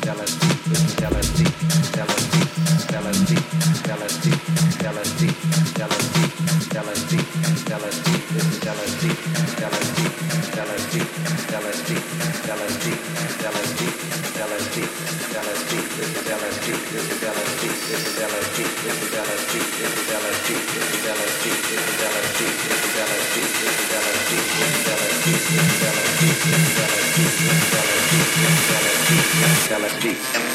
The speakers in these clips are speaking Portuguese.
Interstellar, Interstellar. LSD.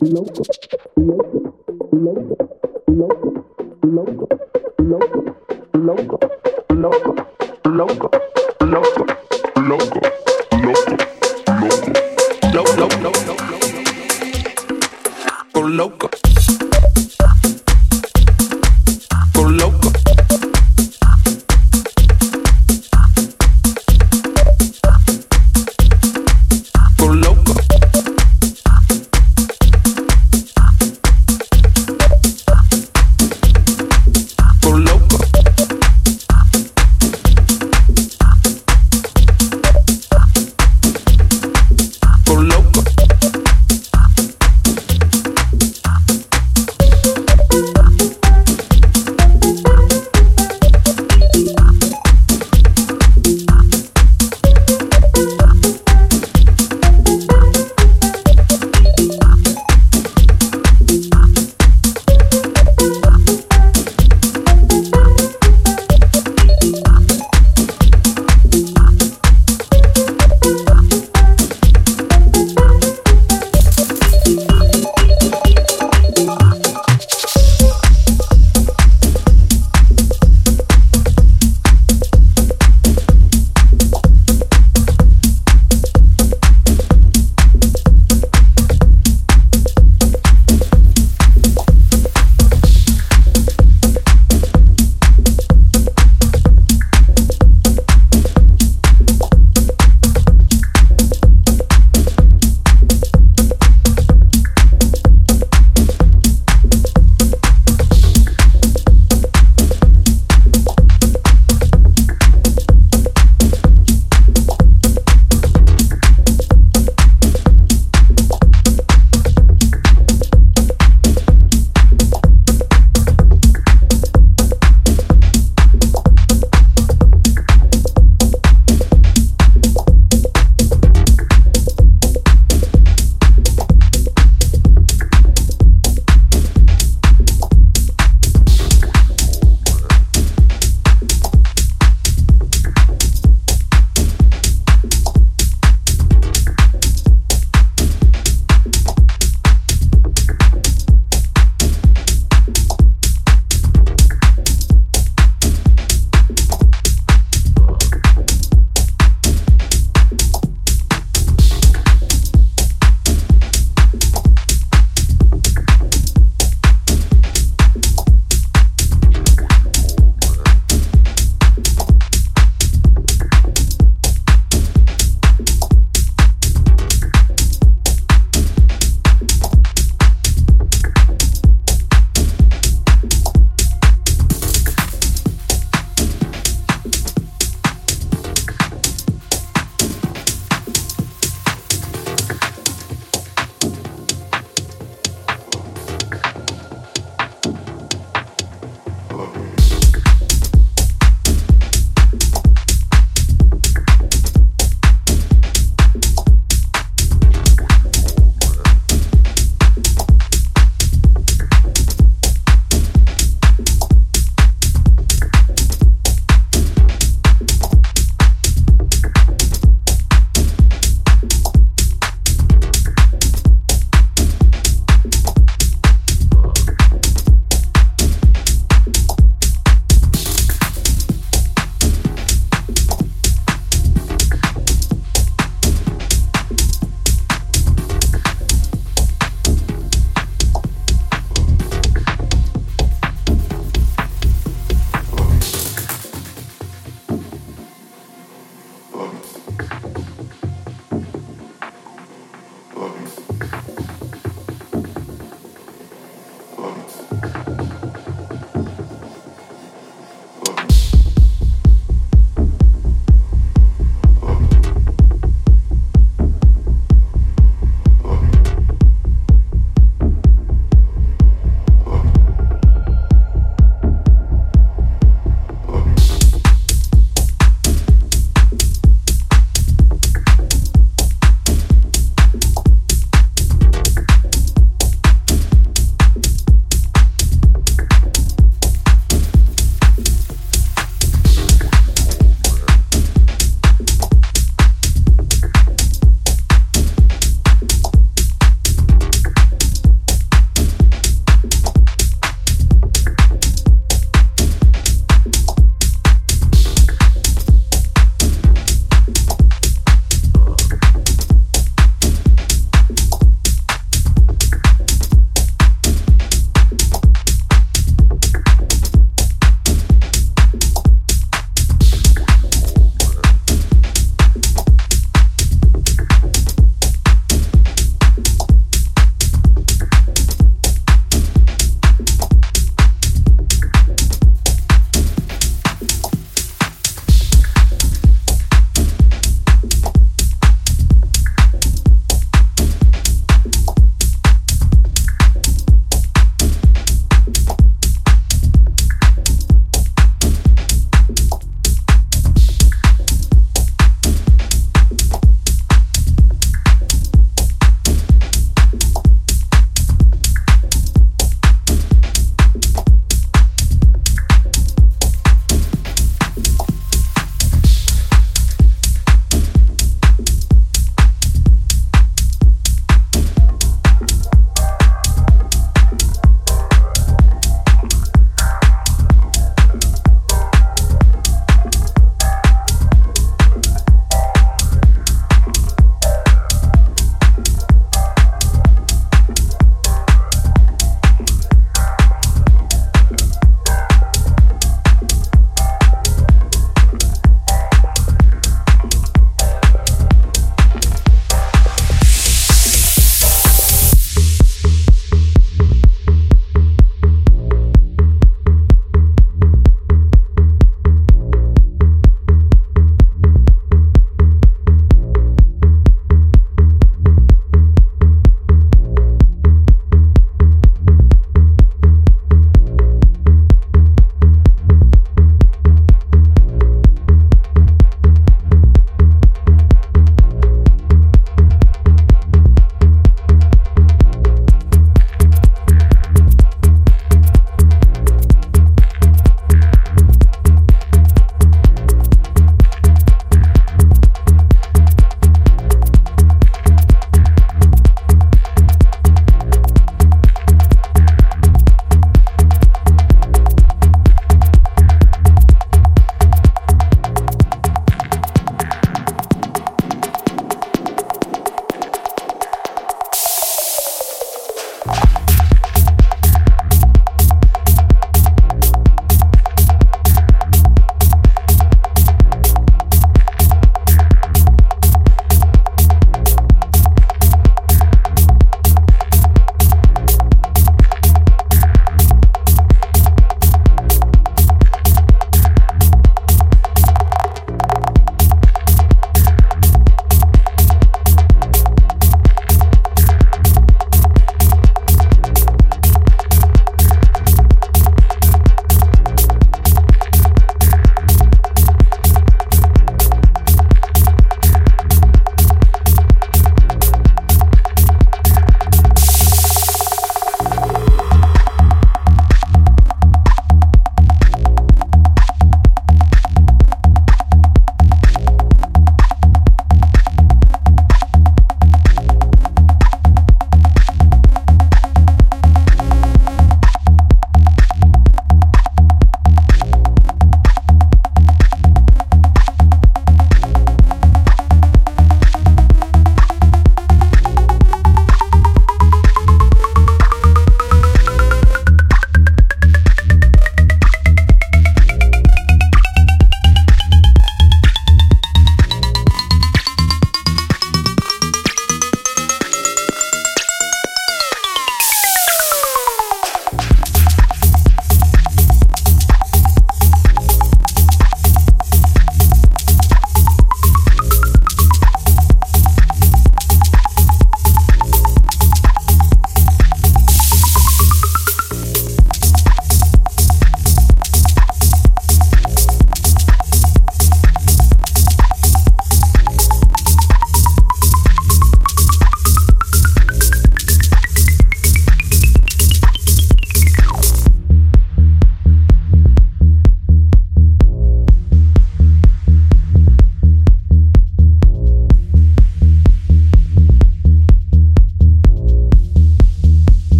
louco, louco, louco.